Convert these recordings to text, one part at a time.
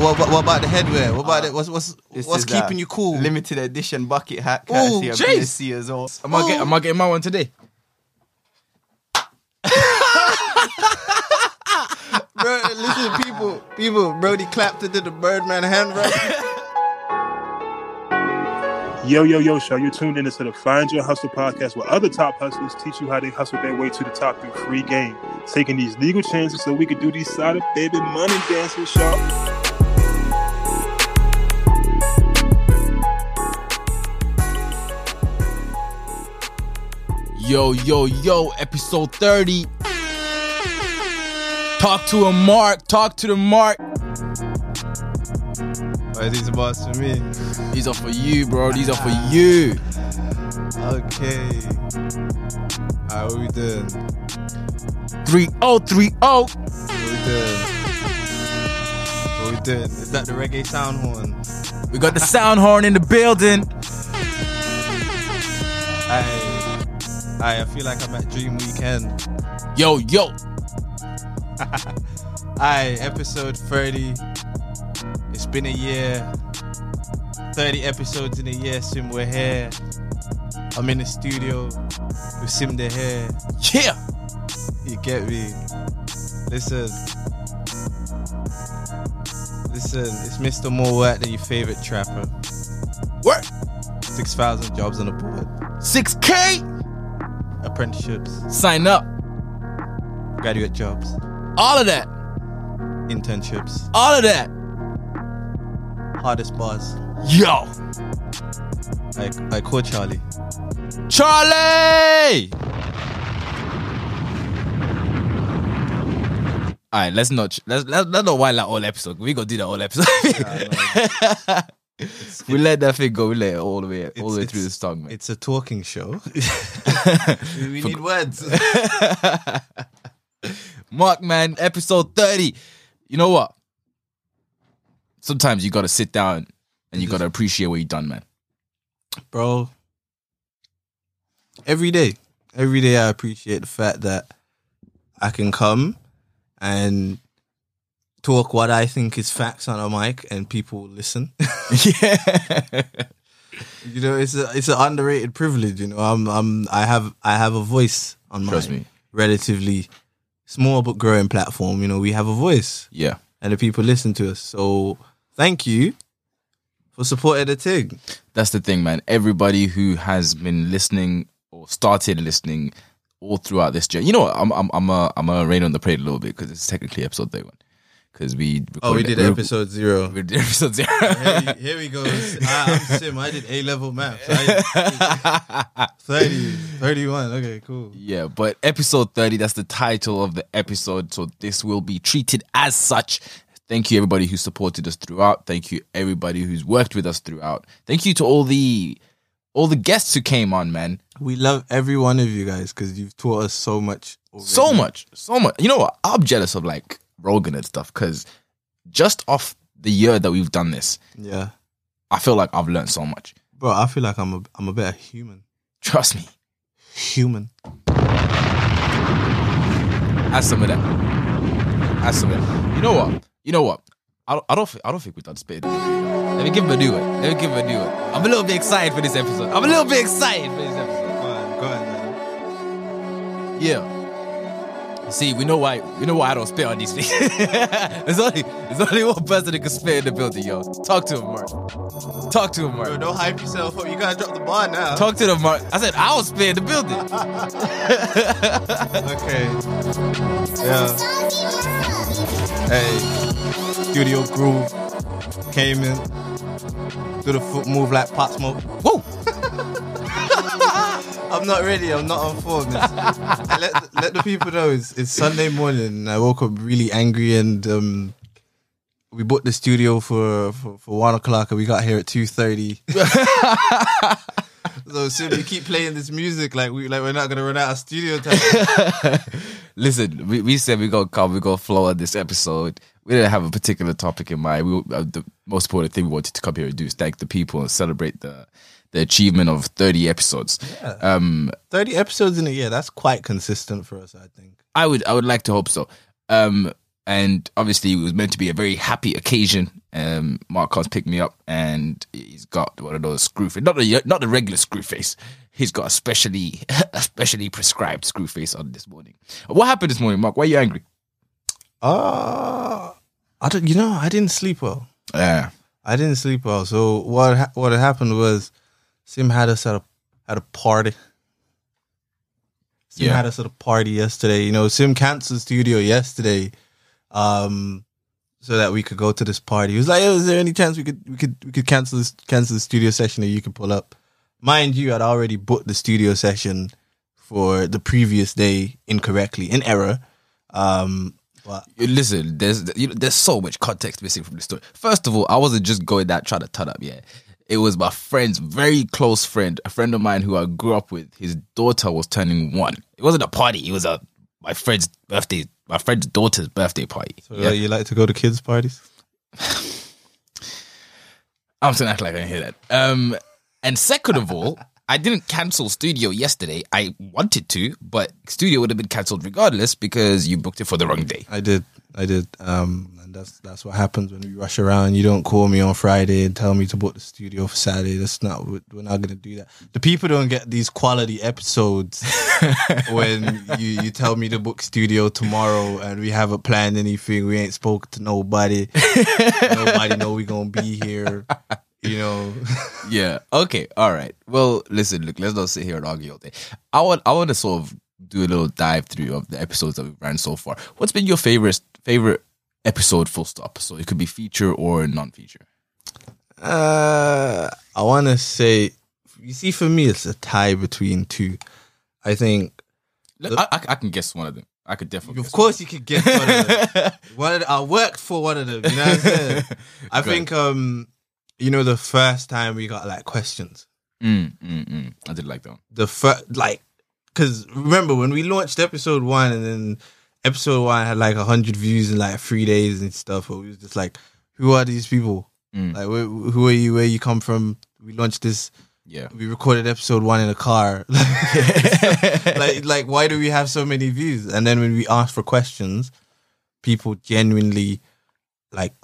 what, what, what about the headwear? What about uh, it? What's what's what's keeping you cool? Limited edition bucket hat, Ooh, courtesy of jeez. As well. Am I, get, am I getting my one today? Bro, listen, people, people, Brody Clapton did the Birdman hand right. Yo, yo, yo, show. You're tuned in to the Find Your Hustle podcast where other top hustlers teach you how they hustle their way to the top through free game. Taking these legal chances so we could do these side of baby money dances, y'all. Yo, yo, yo, episode 30. Talk to a mark, talk to the mark. Oh, Why are these bars for me? These are for you, bro. These are for ah. you. Okay. Alright, what we doing? 3030. What we doing? What we doing? Is that the reggae sound horn? We got the sound horn in the building. I, I, I feel like I'm at Dream Weekend. Yo, yo. Aye, episode 30. It's been a year. 30 episodes in a year, Sim, we're here. I'm in the studio with Sim the hair. Yeah. You get me? Listen. Listen, it's Mr. More Work than your favorite trapper. Work. 6,000 jobs on the board. 6K. Apprenticeships, Sign up. graduate jobs, All of that. internships, All of that. hardest bars. Yo. I, I call Charlie. Charlie. All right, let's not let's let's, let's not while that whole episode. We gonna do that whole episode. we let that thing go. We let it all the way all the way through the song, man. It's a talking show. we we need words. Mark, man, episode 30. You know what? Sometimes you gotta sit down and you gotta appreciate what you've done, man. Bro, every day, every day I appreciate the fact that I can come and talk what I think is facts on a mic and people listen. yeah. you know, it's a it's an underrated privilege. You know, I'm I'm I have I have a voice on my me. relatively small but growing platform. You know, we have a voice Yeah. and the people listen to us. So thank you for supporting the thing. That's the thing, man. Everybody who has been listening or started listening all throughout this journey. You know what? I'm I'm I'm a I'm a rain on the parade a little bit because it's technically episode thirty one. Because we Oh, we did episode zero. We did episode zero. here, here we go. I, I'm Sim. I did A level maths. I, 30, 31. Okay, cool. Yeah, but episode 30, that's the title of the episode. So this will be treated as such. Thank you, everybody who supported us throughout. Thank you, everybody who's worked with us throughout. Thank you to all the all the guests who came on, man. We love every one of you guys because you've taught us so much. already. So much, so much. You know what? I'm jealous of like Rogan and stuff because just off the year that we've done this, Yeah, I feel like I've learned so much. bro. I feel like I'm a I'm a better human. Trust me. Human. Add some of that. Add some of that. You know what? You know what? I don't, I don't, I don't think we've done spit. Let me give him a new one. Let me give him a new one. I'm a little bit excited for this episode. I'm a little bit excited for this episode. Go on, go on, man. Yeah. See, we know why. We know why I don't spit on these things. there's only, there's only one person that can spit in the building, yo. Talk to him, Mark. Talk to him, Bro, Mark. don't hype yourself up. You gotta drop the bar now. Talk to them, Mark. I said I was spit in the building. Okay. Yeah. Hey. Studio Groove came in. Do the foot move like pot smoke. Whoa. I'm not ready. I'm not on form. Let let the people know it's, it's Sunday morning. And I woke up really angry, and um, we booked the studio for, for, for one o'clock, and we got here at two thirty. so soon we keep playing this music like we like we're not gonna run out of studio time. Listen, we, we said we gonna come, we gonna flow on this episode. We didn't have a particular topic in mind. We uh, the most important thing we wanted to come here and do is thank the people and celebrate the the achievement of thirty episodes. Um, Thirty episodes in a year. That's quite consistent for us, I think. I would I would like to hope so. Um, and obviously it was meant to be a very happy occasion. Um, Mark Cos picked me up, and he's got one of those screw face, not the not the regular screw face. He's got a specially a specially prescribed screw face on this morning. What happened this morning, Mark? Why are you angry? Uh, I don't. You know, I didn't sleep well. Yeah, I didn't sleep well. So what ha- what had happened was, Sim had us at a at a party. Sim Yeah. had us at a party yesterday. You know, Sim canceled studio yesterday, um, so that we could go to this party. He was like, "Oh, "Is there any chance we could we could we could cancel this cancel the studio session and you could pull up?" Mind you, I'd already booked the studio session for the previous day incorrectly in error. Um, but Listen, there's you know, there's so much context missing from the story. First of all, I wasn't just going that trying to turn up. Yeah, it was my friend's very close friend, a friend of mine who I grew up with. His daughter was turning one. It wasn't a party. It was a my friend's birthday, my friend's daughter's birthday party. so yeah. uh, you like to go to kids' parties? I'm still acting like I didn't hear that. Um, and second of all, I didn't cancel studio yesterday. I wanted to, but studio would have been cancelled regardless because you booked it for the wrong day. I did. I did. Um, and that's that's what happens when we rush around. You don't call me on Friday and tell me to book the studio for Saturday. That's not. We're not gonna do that. The people don't get these quality episodes when you you tell me to book studio tomorrow and we haven't planned anything. We ain't spoke to nobody. nobody know we gonna be here. You know. Yeah. Okay. All right. Well, listen. Look, let's not sit here and argue all day. I want. I want to sort of do a little dive through of the episodes that we've ran so far. What's been your favorite favorite episode? Full stop. So it could be feature or non-feature. Uh, I want to say, you see, for me, it's a tie between two. I think Look, I, I, I can guess one of them. I could definitely. Of course, you could guess one of them. one of the- I worked for one of them. You know what I'm saying? I Great. think, um, you know, the first time we got like questions, Mm, mm, mm. I did like that one. the first like, because remember when we launched episode one, and then episode one had like hundred views in like three days and stuff. But we was just like, who are these people? Mm. Like, where, who are you? Where you come from? We launched this. Yeah. We recorded episode one in a car. like, like, why do we have so many views? And then when we asked for questions, people genuinely like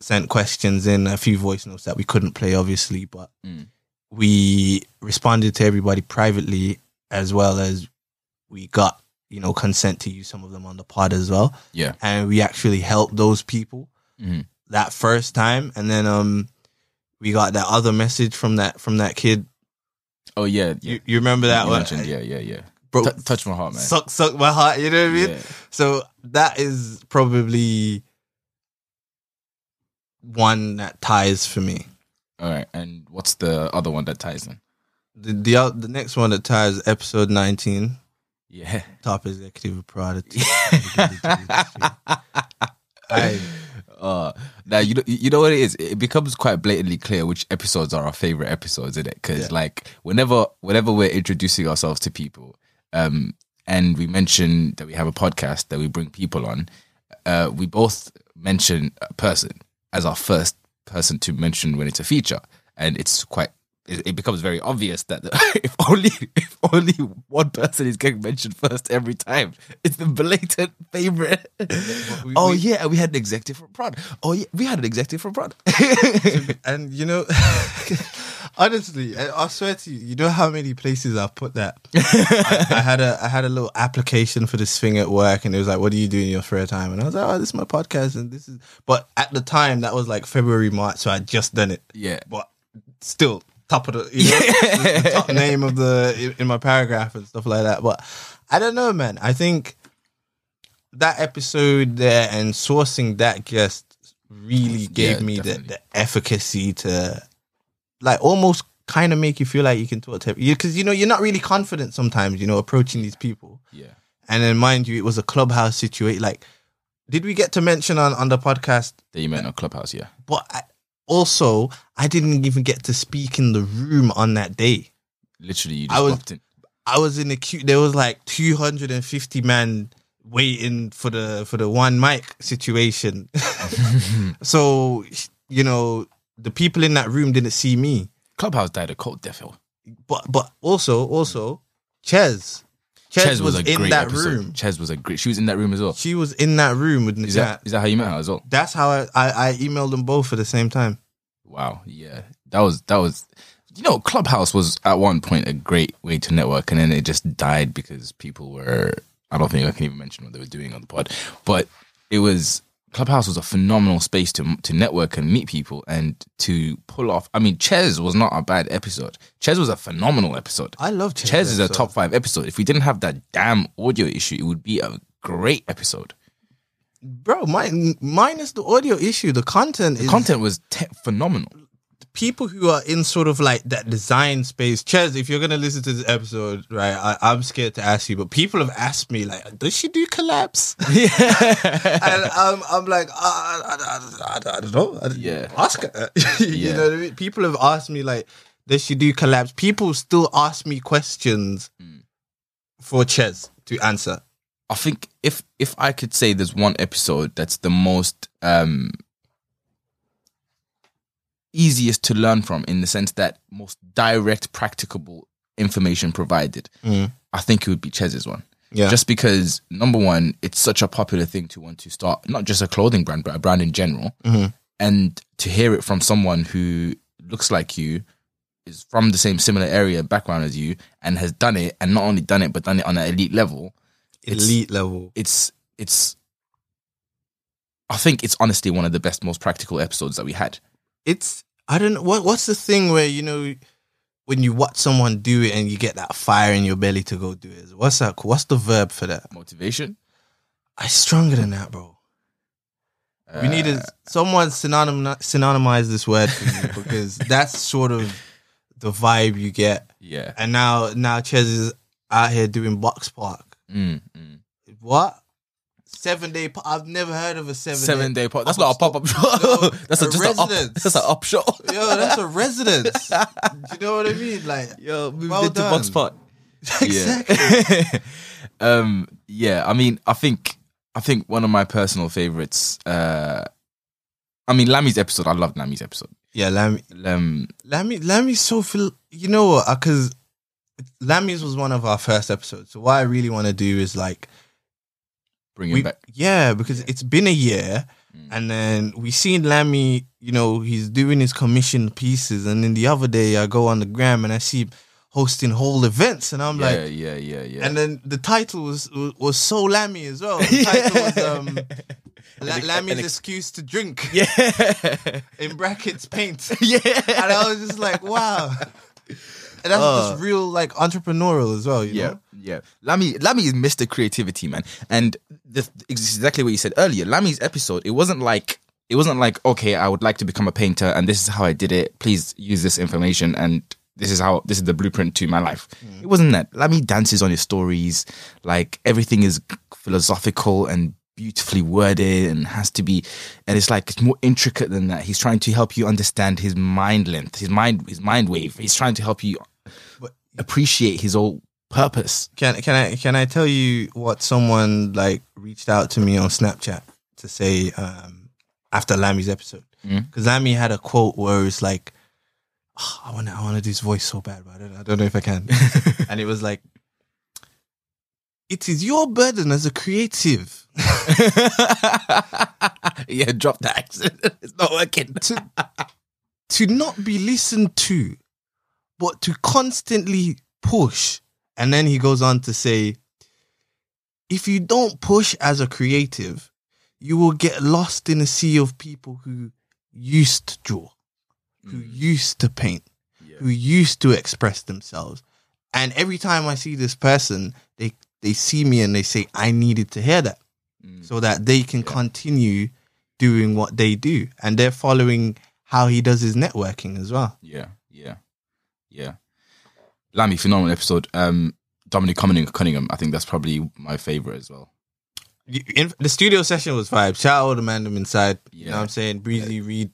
sent questions in a few voice notes that we couldn't play, obviously, but Mm. we responded to everybody privately as well as we got you know consent to use some of them on the pod as well, Yeah. and we actually helped those people Mhm. that first time, and then um we got that other message from that from that kid. Oh yeah. yeah. You, you remember that You one? yeah, yeah, yeah. Bro, Tou- touch my heart, man. suck suck my heart. You know what I mean? Yeah. So that is probably one that ties for me. All right. And what's the other one that ties in? The the, the next one that ties episode nineteen, Yeah. top executive of Prodigy. I Uh, now you know you know what it is. It becomes quite blatantly clear which episodes are our favorite episodes, isn't it? Because Yeah. like whenever whenever we're introducing ourselves to people, um, and we mention that we have a podcast that we bring people on, uh, we both mention a person as our first person to mention when it's a feature, and it's quite. It, it becomes very obvious that if only if only one person is getting mentioned first every time, it's the blatant favorite. we- oh we- yeah, we had an executive from Prod. Oh yeah, we had an executive from Prod. and you know, honestly, I, I swear to you, you know how many places I've put that. I, I had a I had a little application for this thing at work, and it was like, "What do you do in your spare time?" And I was like, "Oh, this is my podcast, and this is." But at the time, that was like February, March, so I just done it. yeah, But still, top of the, you know, the, the top name of the in, in my paragraph and stuff like that. But I don't know, man. I think that episode there and sourcing that guest really gave Yeah, me the, the efficacy to like almost kind of make you feel like you can talk to you because you know you're not really confident sometimes you know approaching these people yeah. and then mind you it was a clubhouse situation like did we get to mention on on the podcast That you met on Clubhouse, yeah. but I, also I didn't even get to speak in the room on that day Literally, you I just was- walked in. I was in the queue. There was like 250 man waiting for the for the one mic situation. so you know the people in that room didn't see me, Clubhouse died a cold death. hill. but but also also Ches, Ches, was, a in great that episode. room. Ches was a great. She was in that room as well. She was in that room with Is Nakat. that is that how you met her as well? That's how I, I I emailed them both at the same time. Wow. Yeah. That was that was. You know, Clubhouse was at one point a great way to network, and then it just died because people were. I don't think I can even mention what they were doing on the pod, but it was Clubhouse was a phenomenal space to to network and meet people and to pull off. I mean, Ches was not a bad episode. Ches was a phenomenal episode. I love Ches. Ches is a top five episode. If we didn't have that damn audio issue, it would be a great episode. bro. Mine, minus the audio issue, the content is Content was te- phenomenal. People who are in sort of like that design space. Ches, if you're gonna listen to this episode, right, I, I'm scared to ask you, but people have asked me like, does she do collabs? Yeah, and I'm, I'm like, uh, I, I, I, I don't know. I- Yeah. ask her. you Yeah. know what I mean? People have asked me like, does she do collabs? People still ask me questions Hmm. for Ches to answer. I think if if I could say there's one episode that's the most um easiest to learn from in the sense that most direct practicable information provided, mm. I think it would be Ches's one. Yeah. Just because number one, it's such a popular thing to want to start not just a clothing brand, but a brand in general. Mm-hmm. And to hear it from someone who looks like you, is from the same similar area background as you, and has done it, and not only done it, but done it on an elite level it's- elite level. it's it's I think it's honestly one of the best, most practical episodes that we had. It's I don't know what what's the thing where you know when you watch someone do it and you get that fire in your belly to go do it. What's that? What's the verb for that? Motivation. It's stronger than that, bro. we need Uh, to someone synonym synonymize this word for me because that's sort of the vibe you get. Yeah. And now now Ches is out here doing Boxpark. Mm, mm. What? Seven day. pa- I've never heard of a seven. Seven day pop. That's not a pop up No, shop. that's a, a just a up. residence. That's an up shop. Yo, that's a residence. Do you know what I mean? Like, Yo, moved Well into box pot. exactly. Yeah. um. Yeah. I mean, I think I think one of my personal favorites. Uh, I mean, Lammy's episode. I love Lammy's episode. Yeah, Lammy, Um. Lammy, Lammy's so feel. You know what? Because Lammy's was one of our first episodes. So what I really want to do is like, Bring him we, back. yeah, because it's been a year, Mm. and then we seen Lammy. You know, he's doing his commission pieces, and then the other day I go on the gram and I see him hosting whole events, and I'm Yeah, like, yeah, yeah, yeah. Yeah. And then the title was was, was so Lammy as well. The title was um, La- Lammy's ex- excuse to drink. yeah, in brackets paint. yeah. and I was just like, wow. And that's Uh, just real like entrepreneurial as well, you Yeah, know? Yeah. Lammy, Lammy is Mr. Creativity, man. And the, exactly what you said earlier. Lammy's episode, it wasn't like it wasn't like okay, I would like to become a painter, and this is how I did it. Please use this information, and this is how this is the blueprint to my life. Mm. It wasn't that. Lammy dances on his stories, like everything is philosophical and beautifully worded and has to be and it's like it's more intricate than that he's trying to help you understand his mind length his mind his mind wave he's trying to help you appreciate his whole purpose Can can I can I tell you what someone like reached out to me on Snapchat to say um after Lammy's episode? because Mm. Lammy had a quote where it's like, "Ah, I want to I want to do his voice so bad, but I don't, I don't know if I can. and it was like, it is your burden as a creative yeah, drop the accent. It's not working. to to not be listened to, but to constantly push. And then he goes on to say, if you don't push as a creative, you will get lost in a sea of people who used to draw, who mm. used to paint, who used to express themselves. And every time I see this person, they they see me and they say, I needed to hear that mm. so that they can continue doing what they do. And they're following how he does his networking as well. Yeah, yeah, yeah. Lammy, phenomenal episode. Um, Dominic Cunningham, Cunningham, I think that's probably my favorite as well. In, the studio session was vibe. Shout out to Mandem inside. You know what I'm saying? Breezy Reed.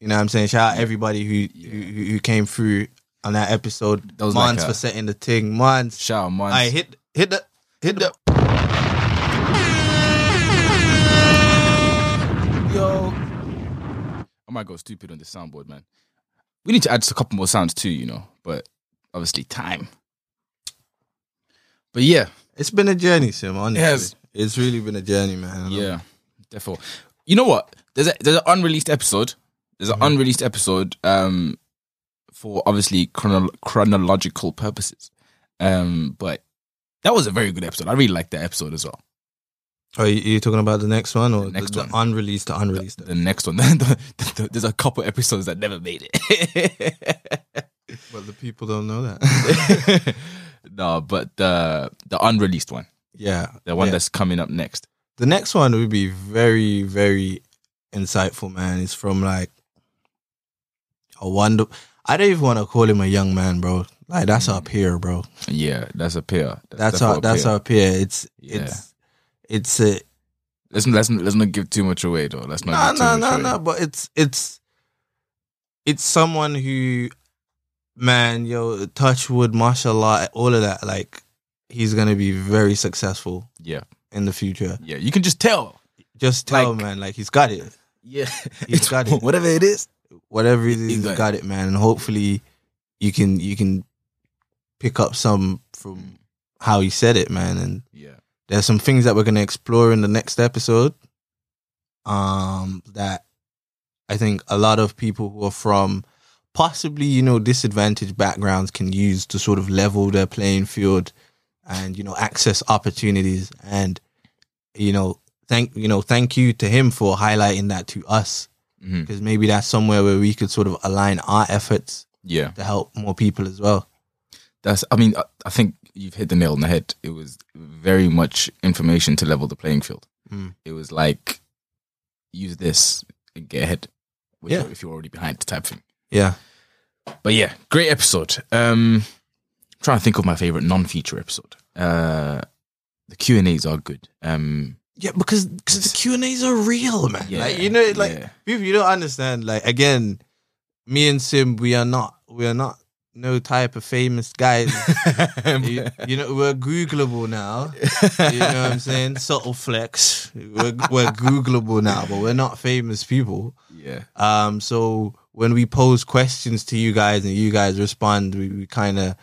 You know what I'm saying? Shout out everybody who, who who came through on that episode. That was Mons like a- for setting the thing. Mons. Shout out, man. I hit hit the hit the Yo. I might go stupid on the soundboard, man. We need to add a couple more sounds too, you know, but obviously time. But yeah, It's been a journey, Sim. Honestly, has. it's really been a journey, man. Yeah, therefore, you know what? There's a there's an unreleased episode. There's an unreleased episode. Um, for obviously chrono- chronological purposes. Um, but that was a very good episode. I really liked that episode as well. Are you, you talking about the next one or The next the, one. the unreleased, the unreleased? The next one, the, the, the, there's a couple episodes that never made it. but the people don't know that. no, but the the unreleased one, yeah, the one yeah. that's coming up next. the next one would be very, very insightful, man. It's from like a wonder. I don't even want to call him a young man, bro. Like that's mm. our peer, bro. Yeah, that's a peer. That's definitely our that's peer. our peer. It's Yeah. it's it's a Let's let's let's not give too much away though. Let's not. no no no no. But it's it's it's someone who, man, yo, touch wood, mashallah, all of that. Like he's gonna be very successful Yeah, in the future. yeah. You can just tell. Just tell, Like- man, like he's got it. Yeah, He's got it. Whatever it is. whatever it is, He's got got, it, man. And hopefully, you can you can pick up some from how he said it, man. And Yeah. there's some things that we're gonna explore in the next episode. Um, that I think a lot of people who are from possibly you know disadvantaged backgrounds can use to sort of level their playing field and you know access opportunities and you know thank you know thank you to him for highlighting that to us because maybe that's somewhere where we could sort of align our efforts Yeah. to help more people as well. That's. I mean, I, I think you've hit the nail on the head. It was very much information to level the playing field. Mm. It was like use this and get ahead. Yeah. If you're already behind, the type thing. Yeah. But yeah, great episode. Um, trying to think of my favorite non-feature episode. Uh, the Q and A's are good. Um, Yeah, because because the Q and A's are real, man. Yeah, like you know, like yeah. people you don't understand. Like again, me and Sim, we are not we are not no type of famous guys. you, you know, we're Googleable now. You know what I'm saying? Subtle flex. We're we're Googleable now, but we're not famous people. yeah, Um, so when we pose questions to you guys and you guys respond, we, we kind of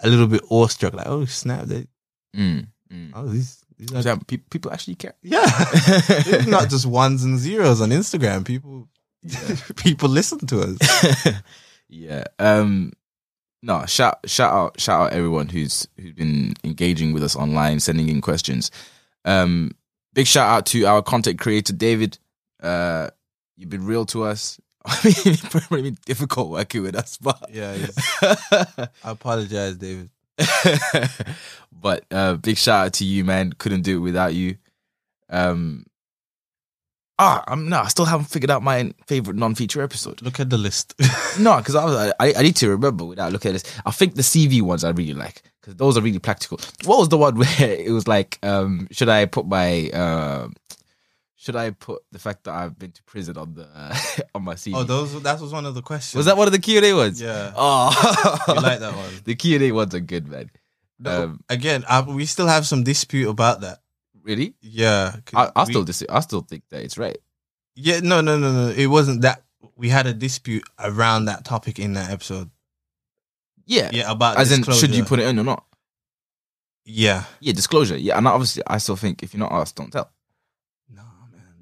a little bit awestruck, like, oh snap, they, mm, mm. oh these, these are, So people actually care. yeah, it's not just ones and zeros on Instagram. People, people listen to us. yeah. Um no, shout shout out shout out everyone who's who's been engaging with us online, sending in questions. Um big shout out to our content creator David. Uh you've been real to us. I mean it's probably been difficult working with us, but Yeah, I apologize, David. but uh big shout out to you, man. Couldn't do it without you. Um Ah, I'm no, I still haven't figured out my favorite non-feature episode. Look at the list. No, because I was I, I need to remember without looking at this. I think the CV ones I really like because those are really practical. What was the one where it was like, um, should I put my um, should I put the fact that I've been to prison on the on my CV? oh, those that was one of the questions. was that one of the Q and A ones? Yeah. Oh, You like that one? The Q and A ones are good, man. No, Um, again, I, we still have some dispute about that. really? Yeah, I, I we- still dis- I still think that it's right. Yeah, no, no, no, no. It wasn't that. We had a dispute around that topic in that episode. Yeah, Yeah, about As in, should you put it in or not? Yeah. Yeah, disclosure. Yeah, and obviously, I still think if you're not asked, don't tell.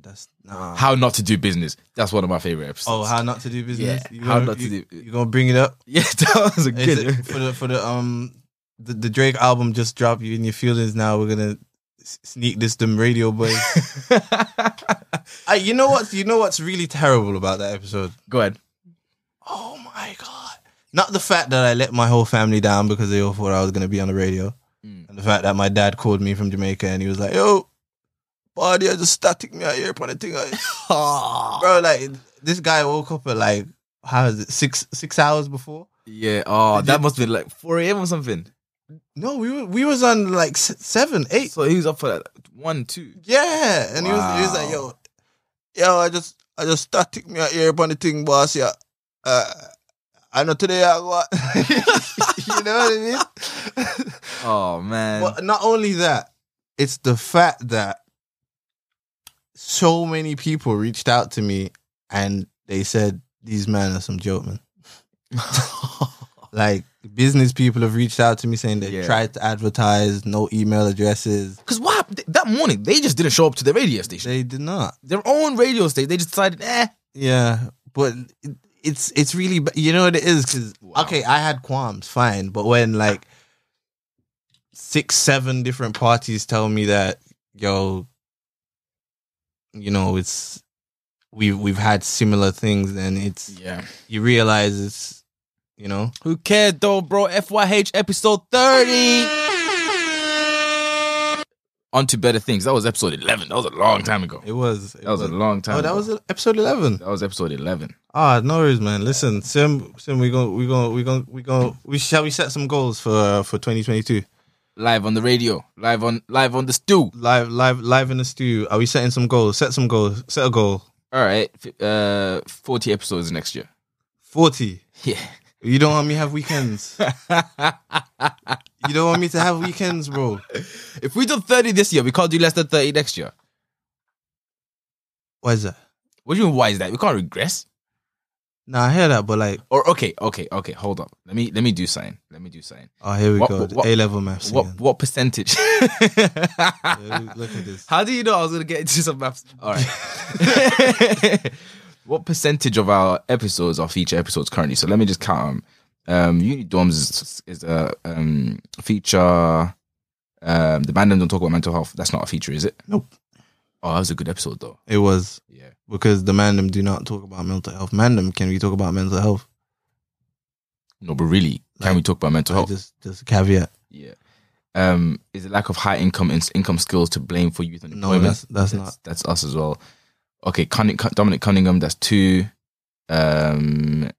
That's nah. How not to do business. That's one of my favorite episodes. Oh, how not to do business? Yeah, You how gonna- not to do- You gonna bring it up? Yeah, that was a good. it for the for the um the, the Drake album just dropped. You in your feelings now. We're gonna sneak this them radio boys. I, you know what? You know what's really terrible about that episode? Go ahead. Oh my god! Not the fact that I let my whole family down because they all thought I was gonna be on the radio, Mm. and the fact that my dad called me from Jamaica and he was like, "Yo, body, I just static me out here upon the thing." Bro, like this guy woke up at like how is it six six hours before? Yeah. Oh, Did that you- must be like 4 a.m. or something. No, we were we was on like s- seven, eight. So he was up for that one, two. Yeah, and he was he was like, "Yo, yo, I just I just static me out here upon the thing, boss. Yeah, uh, I know today I got, you know what I mean." Oh man. But not only that, it's the fact that so many people reached out to me and they said these men are some joke man. Like business people have reached out to me saying they Yeah. tried to advertise, no email addresses. Because what happened? that morning they just didn't show up to the radio station. They did not. Their own radio station. They just decided, eh. Yeah, but it- it's it's really you know what it is because Wow. okay, I had qualms, fine, but when like six, seven different parties tell me that yo, you know, it's we we've had similar things, and it's Yeah. you realize it's you know Who cared though, bro? FYH episode 30. On to better things. That was episode 11. That was a long time ago. it was it That was a long time oh that ago. was episode eleven. That was episode 11. Ah, no worries, man. Listen, Sim, Sim, we go, we go, we go, we go. We shall we set some goals for uh, for twenty twenty two. Live on the radio. Live on live on the stew. live live live in the studio are we setting some goals set some goals set a goal All right. Uh 40 episodes next year. 40 Yeah. you don't want me to have weekends you don't want me to have weekends bro if we do 30 this year, we can't do less than 30 next year. why is that What do you mean why is that? We can't regress. Nah i hear that but like Or okay, okay, okay, hold up. Let me let me do something. Let me do something. oh here we What- go what- a level maths What again. what percentage? Yeah, look at this How do you know I was gonna get into some maths? All right. what percentage of our episodes are feature episodes currently? So let me just count them. Um, Uni Dorms is, is a um, feature. Um, the band don't talk about mental health. That's not a feature, is it? Nope. Oh, that was a good episode though. it was Yeah. because the mandem do not talk about mental health mandem can we talk about mental health No, but really, can we talk about mental Like, health? just just a caveat Yeah. Um, is the lack of high income and income skills to blame for youth no unemployment? that's that's that's, not that's us as well. Okay, Cunning, Dominic Cunningham, that's two. Um,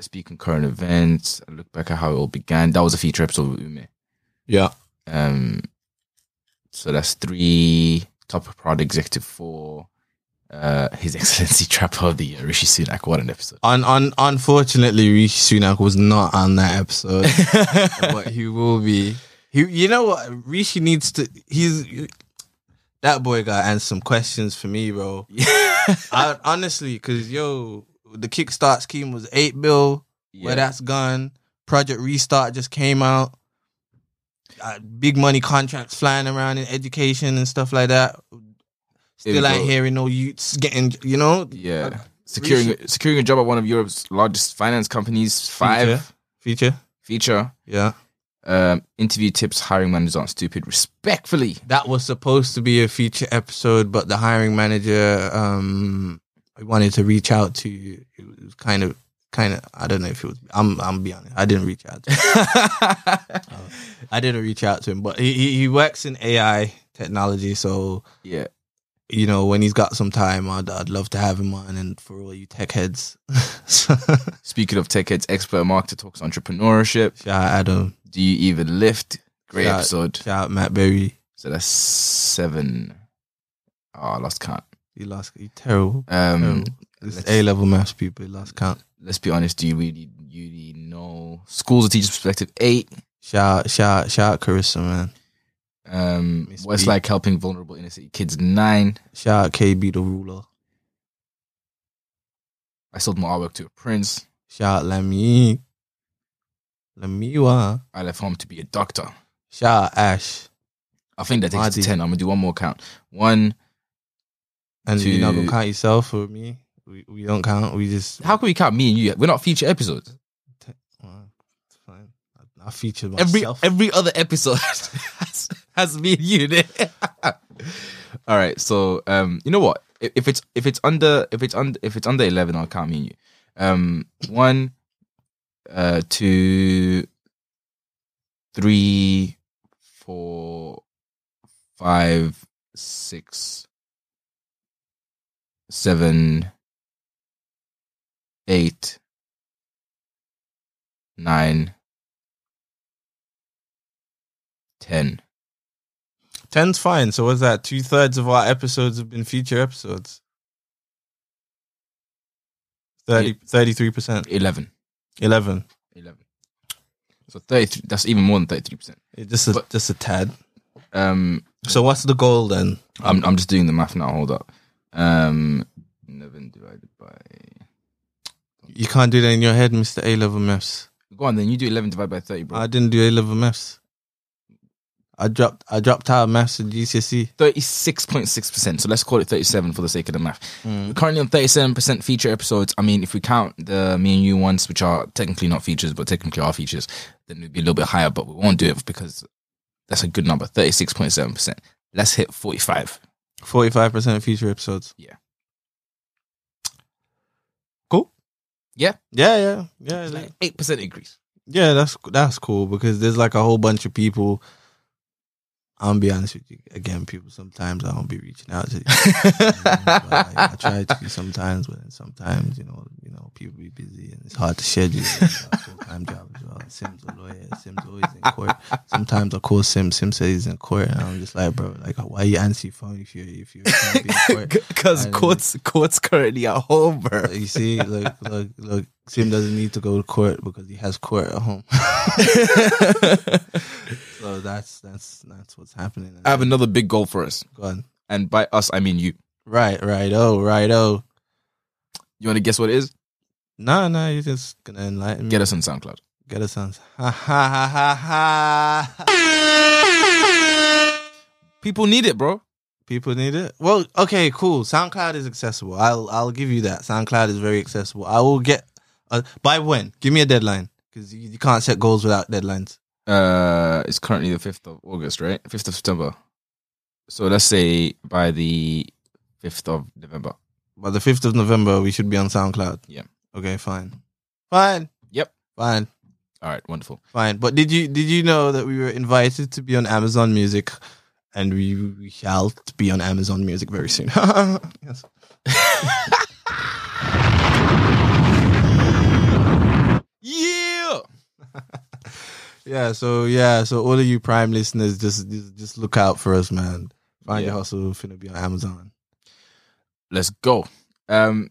speaking current events, I look back at how it all began. That was a feature episode with Ume. yeah Um, so that's three. Top prod executive for Uh, His Excellency Trapper of the Year, Rishi Sunak. What an episode! un, un, unfortunately Rishi Sunak was not on that episode but he will be. He, you know what? Rishi needs to. He's that boy got answer some questions for me, bro. I, honestly, because yo, the Kickstart scheme was eight bill. Where that's gone. Project Restart just came out. Uh, big money contracts flying around in education and stuff like that. Still ain't hearing no youths getting, you know, Yeah, securing securing a job at one of Europe's largest finance companies. Five feature. feature. Yeah. Um, interview tips: hiring managers aren't stupid. Respectfully, that was supposed to be a feature episode, but the hiring manager um wanted to reach out to. It was kind of kind of I don't know if it was I'm I'm be honest. I didn't reach out to him. I didn't reach out to him, but he he, works in AI technology, so yeah. you know when he's got some time, I'd I'd love to have him on. And for all you tech heads, Speaking of tech heads, expert marketer talks entrepreneurship. shout out Adam, Do you even lift? Great Shout- episode. shout out Matt Berry. So that's seven. Oh, I lost count. He lost. He terrible. Um, terrible. A level maths people. He lost count. Let's be honest. Do you really, you really know schools of teachers perspective? Eight. Shout shout shout out Carissa man. Um, Miss what's B. like helping vulnerable inner city kids? Nine. Shout out KB the ruler. I sold my artwork to a prince. Shout out Lammy. Lamiwa. I left home to be a doctor. Shout out Ash. I think that takes it to ten. I'm gonna do one more count. One. And To- you're not gonna count yourself or me. We we don't count. We just How can we count me and you? We're not feature episodes. Well, it's fine. I, I featured Every myself. every other episode has, has me and you. All right, so um, you know what? If, if it's if it's under if it's under if it's under eleven, I'll count me and you. Um, one, uh, two, three, four, five, six, seven, eight, nine, ten. Ten's fine. So what's that? Two thirds of our episodes have been future episodes. 30, 33%. 11. 11. 11. So 33, that's even more than 33%. It- Just a, But- just a tad. Um, So what's the goal then? I'm, I'm just doing the math now. Hold up. Um, 11 divided by. You can't do that in your head, Mister A level maths. Go on, then you do eleven divided by thirty, bro. I didn't do A level maths. I dropped. I dropped out of maths at GCSE. Thirty-six point six percent. So let's call it thirty-seven for the sake of the math. Mm. We're currently on thirty-seven percent feature episodes. I mean, if we count the me and you ones, which are technically not features, but technically are features, then it'd be a little bit higher. But we won't do it because that's a good number. Thirty-six point seven percent. Let's hit forty-five. Forty-five percent feature episodes. Yeah. Cool. Yeah. Yeah, yeah, yeah. It's like- eight percent increase. Yeah, that's that's cool because there's like a whole bunch of people. I'll be honest with you. Again, people sometimes I don't be reaching out to you. Like, I try to sometimes, but then sometimes you know, you know, people be busy and it's hard to schedule. Full time job as well. Sim's a lawyer. Sim's always in court. Sometimes I call Sim. Sim says he's in court, and I'm just like, bro, like, why you answer your phone if you if you're be in court? Because courts courts currently at home, bro. You see, look, look, look. Sim doesn't need to go to court because he has court at home. that's that's that's what's happening. I have another big goal for us, Go on. and by us I mean you. Right, right, oh, right, oh. You want to guess what it is? No, no, you're just gonna enlighten me. Get us on SoundCloud. Get us on. Ha ha ha ha ha. People need it, bro. People need it. Well, okay, cool. SoundCloud is accessible. I'll I'll give you that. SoundCloud is very accessible. I will get. Uh, by when? Give me a deadline because you, you can't set goals without deadlines. Uh, it's currently the fifth of August, right? Fifth of September. So let's say by the fifth of November. By the fifth of November, we should be on SoundCloud. Yeah. Okay, fine. Fine. Yep. Fine. All right, wonderful. Fine. But did you did you know that we were invited to be on Amazon Music, and we, we shall be on Amazon Music very soon. yes. Yeah. Yeah. So yeah. So all of you Prime listeners, just just, just look out for us, man. Find Yeah. your hustle finna be on Amazon. Let's go. Um,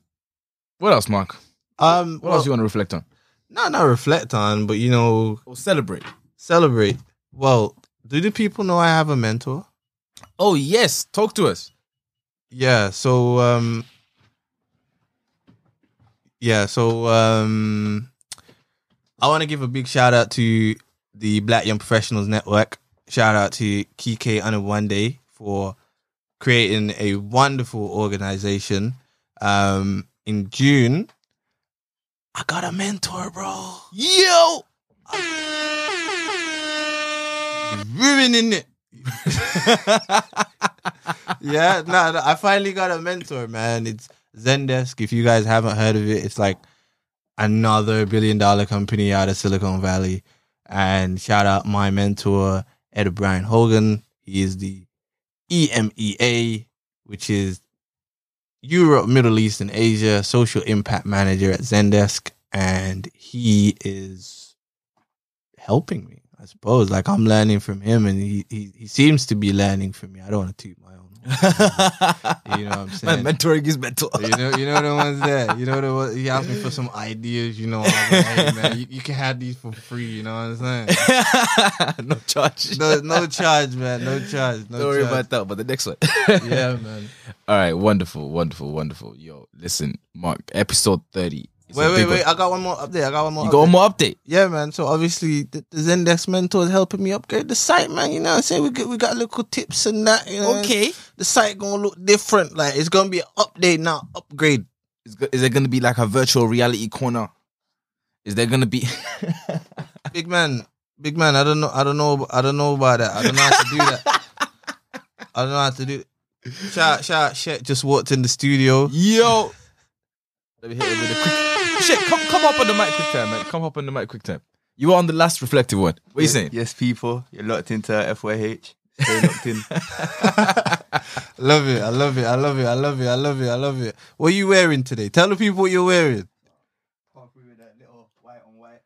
what else, Mark? Um. What well, else you want to reflect on not not reflect on, but you know, or celebrate? celebrate. Well, do the people know I have a mentor? Oh yes, talk to us. Yeah, so um Yeah, so um I want to give a big shout out to the Black Young Professionals Network. Shout out to Kike Oniwinde for creating a wonderful organization. Um in June I got a mentor, bro. Yo. ruining it. yeah, no, no, I finally got a mentor, man. It's Zendesk. If you guys haven't heard of it, it's like another billion dollar company out of Silicon Valley. And shout out my mentor, Ed Brian Hogan. He is the EMEA, which is Europe, Middle East, and Asia social impact manager at Zendesk. And he is helping me, I suppose. Like I'm learning from him and he, he, he seems to be learning from me. I don't want to toot my own. You know what I'm saying? Man, mentoring is mental. you know, you know the ones there. You know the ones, he asked me for some ideas. You know, like, hey man, you, you can have these for free. You know what I'm saying? no charge. No, no charge, man. No charge. No Don't worry charge. about that. But the next one. Yeah, man. All right, wonderful, wonderful, wonderful. Yo, listen, Mark, episode thirty. Wait, wait, wait. I got one more update. I got one more. You got one more update. Yeah, man. So obviously the, the Zendesk mentor is helping me upgrade the site, man. You know what I'm saying? We get, we got little tips and that. You know what The site gonna look different. Like it's gonna be an update, now, upgrade. Is, go- is there going to be like a virtual reality corner? Is there going to be? Big man, big man. I don't know. I don't know. I don't know about that. I don't know how to do that. I don't know how to do. Shout, shout, shit. Just walked in the studio. Yo, let me hit it with a quick. Shit, come come up on the mic quick time, man. Come up on the mic quick time. You were on the last reflective one. What are you saying? Yes, people, you're locked into FYH. Stay locked in. Love it. I love it. I love it. I love it. I love it. I love it. What are you wearing today? Tell the people what you're wearing.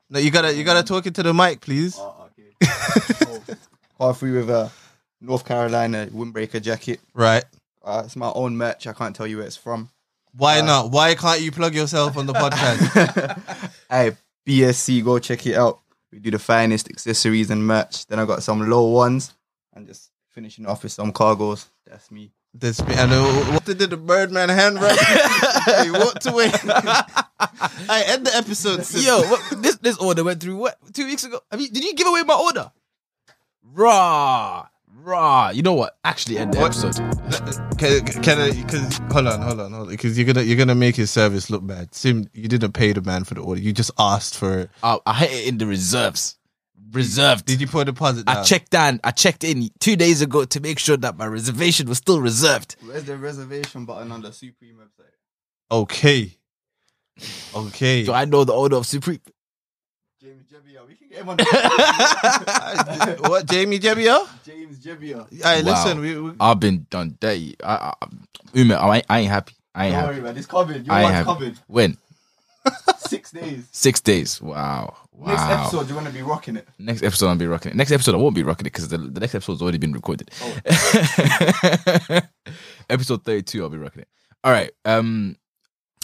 No, you gotta you gotta talk into the mic, please. Half free with a North Carolina windbreaker jacket. Right. Uh, it's my own merch. I can't tell you where it's from. Why not? Why can't you plug yourself on the podcast? Hey, BSC, go check it out. We do the finest accessories and merch. Then I got some low ones and just finishing off with some cargos. That's me. This and uh, what did the Birdman hand right? he walked away. I end the episode. sis. Yo, what, this this order went through what two weeks ago? I mean, did you give away my order? Raw, raw. You know what? Actually, end the What? episode. Can, can I? Because hold on, hold on, hold on. Because you're gonna you're gonna make his service look bad. Sim, you didn't pay the man for the order. You just asked for. it. Uh, I hit it in the reserves. Reserved. Did you put a deposit down? I checked down. I checked in two days ago to make sure that my reservation was still reserved. Where's the reservation button on the Supreme website? Okay. Okay. Do I know the order of Supreme? James Jebbia. We can get him on. what Jamie Jebbia? James Jebbia. Hey, Wow. listen, we, we I've been done dirty. I, I, Ume, I, ain't- I ain't happy. I ain't Don't happy. worry, man. It's covered. Your I ain't one's happy. covered. When? Six days. Six days. Wow. Wow. Next episode, you're gonna be rocking it. Next episode, I'll be rocking it. Next episode, I won't be rocking it because the, the next episode's already been recorded. episode 32, I'll be rocking it. All right. Um,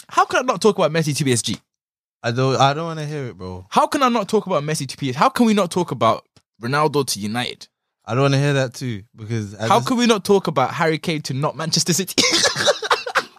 How can I not talk about Messi to PSG? I don't. I don't want to hear it, bro. How can I not talk about Messi to PSG? How can we not talk about Ronaldo to United? I don't want to hear that too because I How just- can we not talk about Harry Kane to not Manchester City?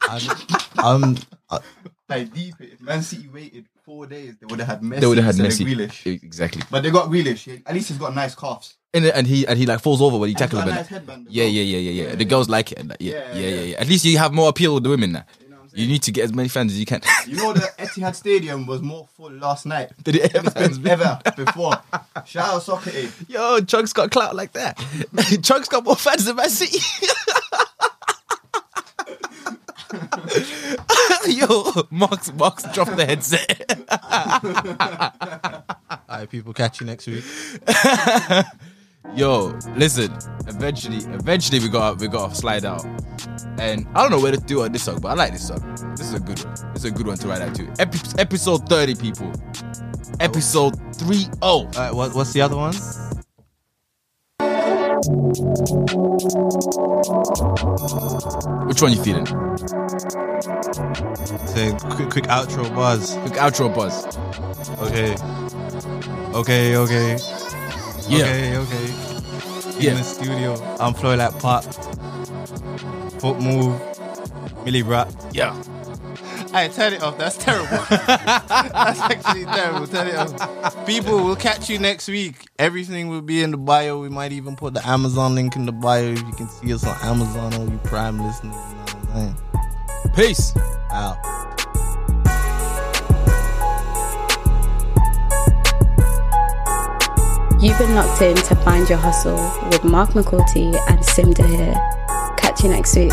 I, I'm. I, Like deep, if Man City waited four days, they would have had Messi. they would have had Messi. Grealish. Exactly. But they got Grealish. He- At least he's got nice calves. And, and he and he like falls over when he And he's tackles got a him. nice headband. as Yeah, well. yeah, yeah, yeah, yeah. Yeah, The girls like it. And that. Yeah, yeah, Yeah, yeah, yeah. yeah, At least you have more appeal with the women now. You I'm You need to get as many fans as you can. You know the Etihad Stadium was more full last night Did it ever? than ever before. Shout out Soccer Aid. Yo, Chunkz got clout like that. Chunkz got more fans than Man City. Yo, Mark's Mark's dropped the headset. all right, people, catch you next week. Yo, listen. Eventually, eventually we got we got to slide out, and I don't know where to do on this song, but I like this song. This is a good one. This is a good one to write out to. Epi- episode thirty, people. Episode three oh. All right, what, what's the other one? Which one you feeling? Say quick, quick outro buzz. Quick outro buzz. Okay. Okay, okay. Yeah. Okay, okay. Yeah. In the studio, I'm Floyd like Pop. Foot move. Millie Rap. Yeah. Hey, turn it off. That's terrible. That's actually terrible. Turn it off. People, we'll catch you next week. Everything will be in the bio. We might even put the Amazon link in the bio if you can see us on Amazon or you Prime listeners. You know what I'm saying? Peace. Out. You've been locked in to Find Your Hustle with Mark McCourty and Sim here. Catch you next week.